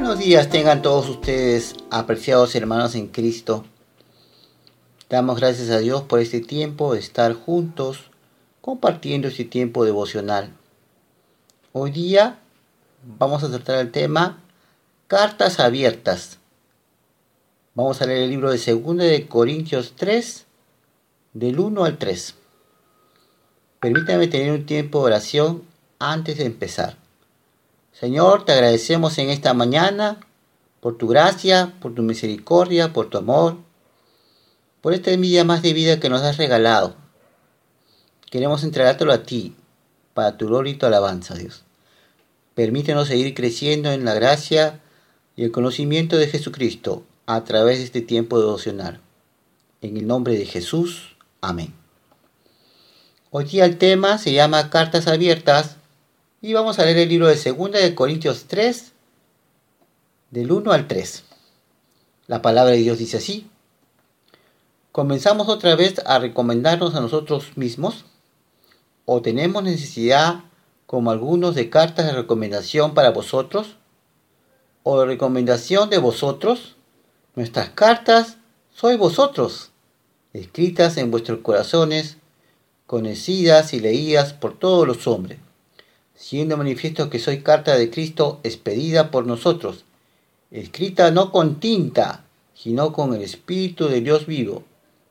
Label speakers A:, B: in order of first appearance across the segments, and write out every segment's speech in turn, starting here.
A: Buenos días tengan todos ustedes, apreciados hermanos en Cristo. Damos gracias a Dios por este tiempo de estar juntos, compartiendo este tiempo devocional. Hoy día vamos a tratar el tema Cartas abiertas. Vamos a leer el libro de 2 de Corintios 3, del 1 al 3. Permítanme tener un tiempo de oración antes de empezar. Señor, te agradecemos en esta mañana por tu gracia, por tu misericordia, por tu amor, por este día más de vida que nos has regalado. Queremos entregártelo a ti, para tu gloria y tu alabanza, Dios. Permítenos seguir creciendo en la gracia y el conocimiento de Jesucristo a través de este tiempo devocional. En el nombre de Jesús, amén. Hoy día el tema se llama Cartas Abiertas y vamos a leer el libro de 2 de Corintios 3, del 1 al 3. La palabra de Dios dice así. ¿Comenzamos otra vez a recomendarnos a nosotros mismos? ¿O tenemos necesidad, como algunos, de cartas de recomendación para vosotros? ¿O de recomendación de vosotros? Nuestras cartas sois vosotros, escritas en vuestros corazones, conocidas y leídas por todos los hombres siendo manifiesto que soy carta de Cristo expedida por nosotros, escrita no con tinta, sino con el Espíritu de Dios vivo,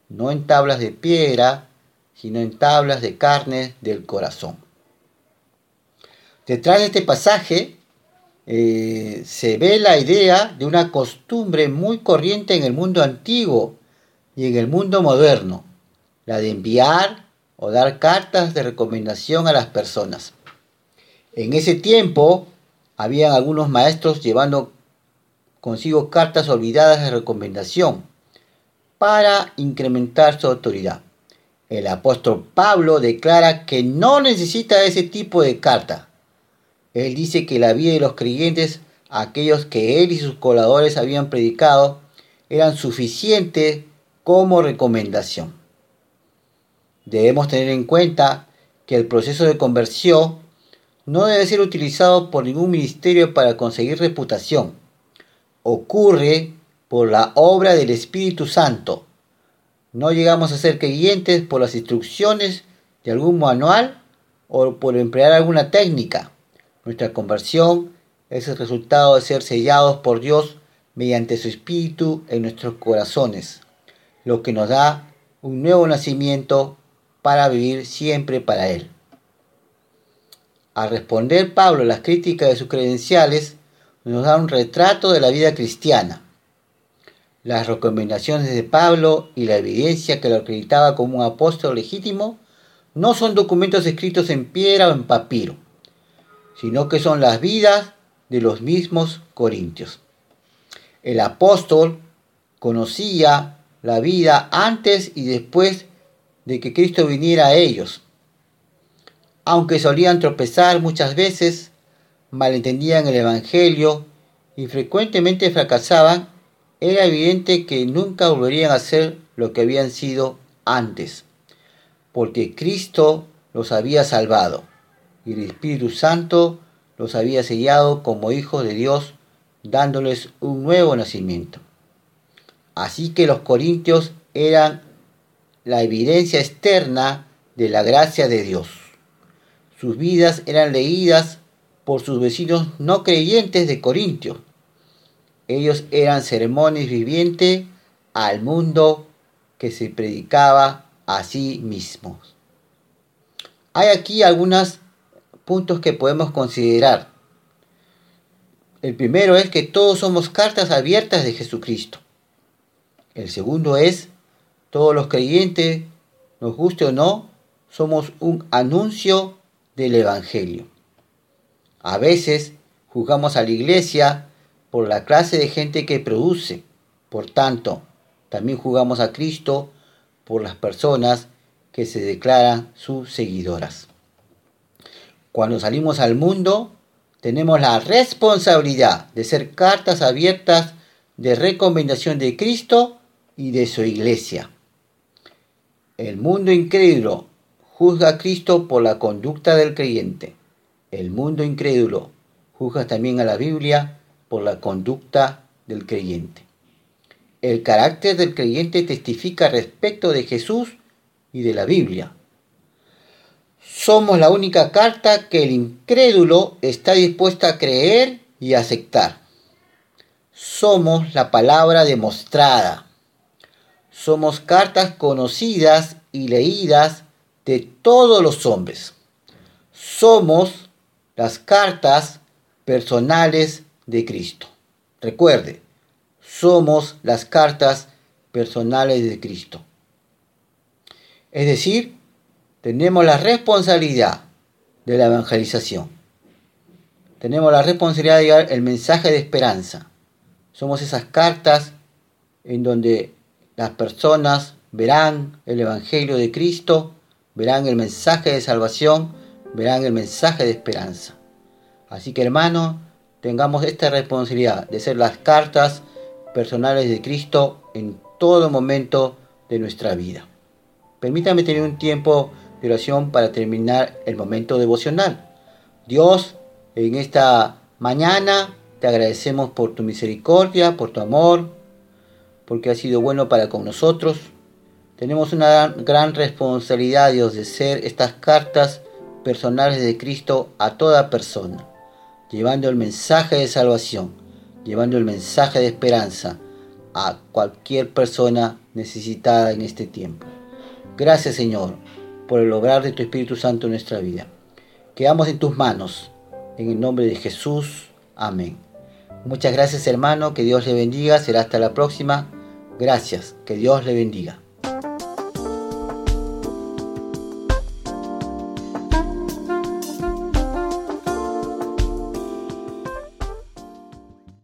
A: no en tablas de piedra, sino en tablas de carne del corazón. Detrás de este pasaje eh, se ve la idea de una costumbre muy corriente en el mundo antiguo y en el mundo moderno, la de enviar o dar cartas de recomendación a las personas. En ese tiempo había algunos maestros llevando consigo cartas olvidadas de recomendación para incrementar su autoridad. El apóstol Pablo declara que no necesita ese tipo de carta. Él dice que la vida de los creyentes, aquellos que él y sus coladores habían predicado, eran suficientes como recomendación. Debemos tener en cuenta que el proceso de conversión no debe ser utilizado por ningún ministerio para conseguir reputación. Ocurre por la obra del Espíritu Santo. No llegamos a ser creyentes por las instrucciones de algún manual o por emplear alguna técnica. Nuestra conversión es el resultado de ser sellados por Dios mediante su Espíritu en nuestros corazones, lo que nos da un nuevo nacimiento para vivir siempre para Él. Al responder Pablo las críticas de sus credenciales, nos da un retrato de la vida cristiana. Las recomendaciones de Pablo y la evidencia que lo acreditaba como un apóstol legítimo no son documentos escritos en piedra o en papiro, sino que son las vidas de los mismos corintios. El apóstol conocía la vida antes y después de que Cristo viniera a ellos aunque solían tropezar muchas veces, malentendían el Evangelio y frecuentemente fracasaban, era evidente que nunca volverían a ser lo que habían sido antes, porque Cristo los había salvado y el Espíritu Santo los había sellado como hijos de Dios, dándoles un nuevo nacimiento. Así que los corintios eran la evidencia externa de la gracia de Dios. Sus vidas eran leídas por sus vecinos no creyentes de Corintio. Ellos eran sermones vivientes al mundo que se predicaba a sí mismos. Hay aquí algunos puntos que podemos considerar. El primero es que todos somos cartas abiertas de Jesucristo. El segundo es, todos los creyentes, nos guste o no, somos un anuncio del Evangelio. A veces juzgamos a la iglesia por la clase de gente que produce. Por tanto, también juzgamos a Cristo por las personas que se declaran sus seguidoras. Cuando salimos al mundo, tenemos la responsabilidad de ser cartas abiertas de recomendación de Cristo y de su iglesia. El mundo incrédulo juzga a Cristo por la conducta del creyente. El mundo incrédulo juzga también a la Biblia por la conducta del creyente. El carácter del creyente testifica respecto de Jesús y de la Biblia. Somos la única carta que el incrédulo está dispuesto a creer y aceptar. Somos la palabra demostrada. Somos cartas conocidas y leídas de todos los hombres. Somos las cartas personales de Cristo. Recuerde, somos las cartas personales de Cristo. Es decir, tenemos la responsabilidad de la evangelización. Tenemos la responsabilidad de llevar el mensaje de esperanza. Somos esas cartas en donde las personas verán el Evangelio de Cristo, verán el mensaje de salvación, verán el mensaje de esperanza. Así que hermanos, tengamos esta responsabilidad de ser las cartas personales de Cristo en todo momento de nuestra vida. Permítame tener un tiempo de oración para terminar el momento devocional. Dios, en esta mañana te agradecemos por tu misericordia, por tu amor, porque has sido bueno para con nosotros. Tenemos una gran responsabilidad, Dios, de ser estas cartas personales de Cristo a toda persona, llevando el mensaje de salvación, llevando el mensaje de esperanza a cualquier persona necesitada en este tiempo. Gracias, Señor, por el obrar de tu Espíritu Santo en nuestra vida. Quedamos en tus manos. En el nombre de Jesús. Amén. Muchas gracias hermano, que Dios le bendiga. Será hasta la próxima. Gracias, que Dios le bendiga.